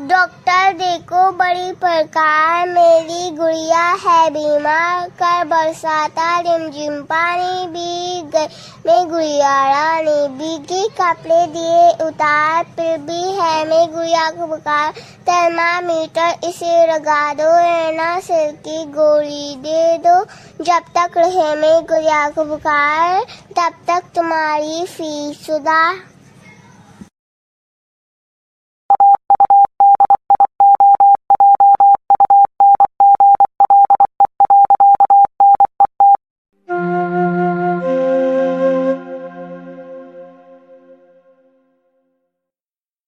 Doctor, देखो, बड़ी प्रकार मेरी गुड़िया है। बीमार कर बरसाता रिमझिम पानी भी गई मैं गुड़िया ने बीगी कपड़े दिए उतार, फिर भी है। मैं गुड़िया को बुखार थर्मामीटर इसे लगा दो, रहना सिर की गोली दे दो। जब तक रहे मैं गुड़िया को बुखार तब तक तुम्हारी फ़ीस सुधा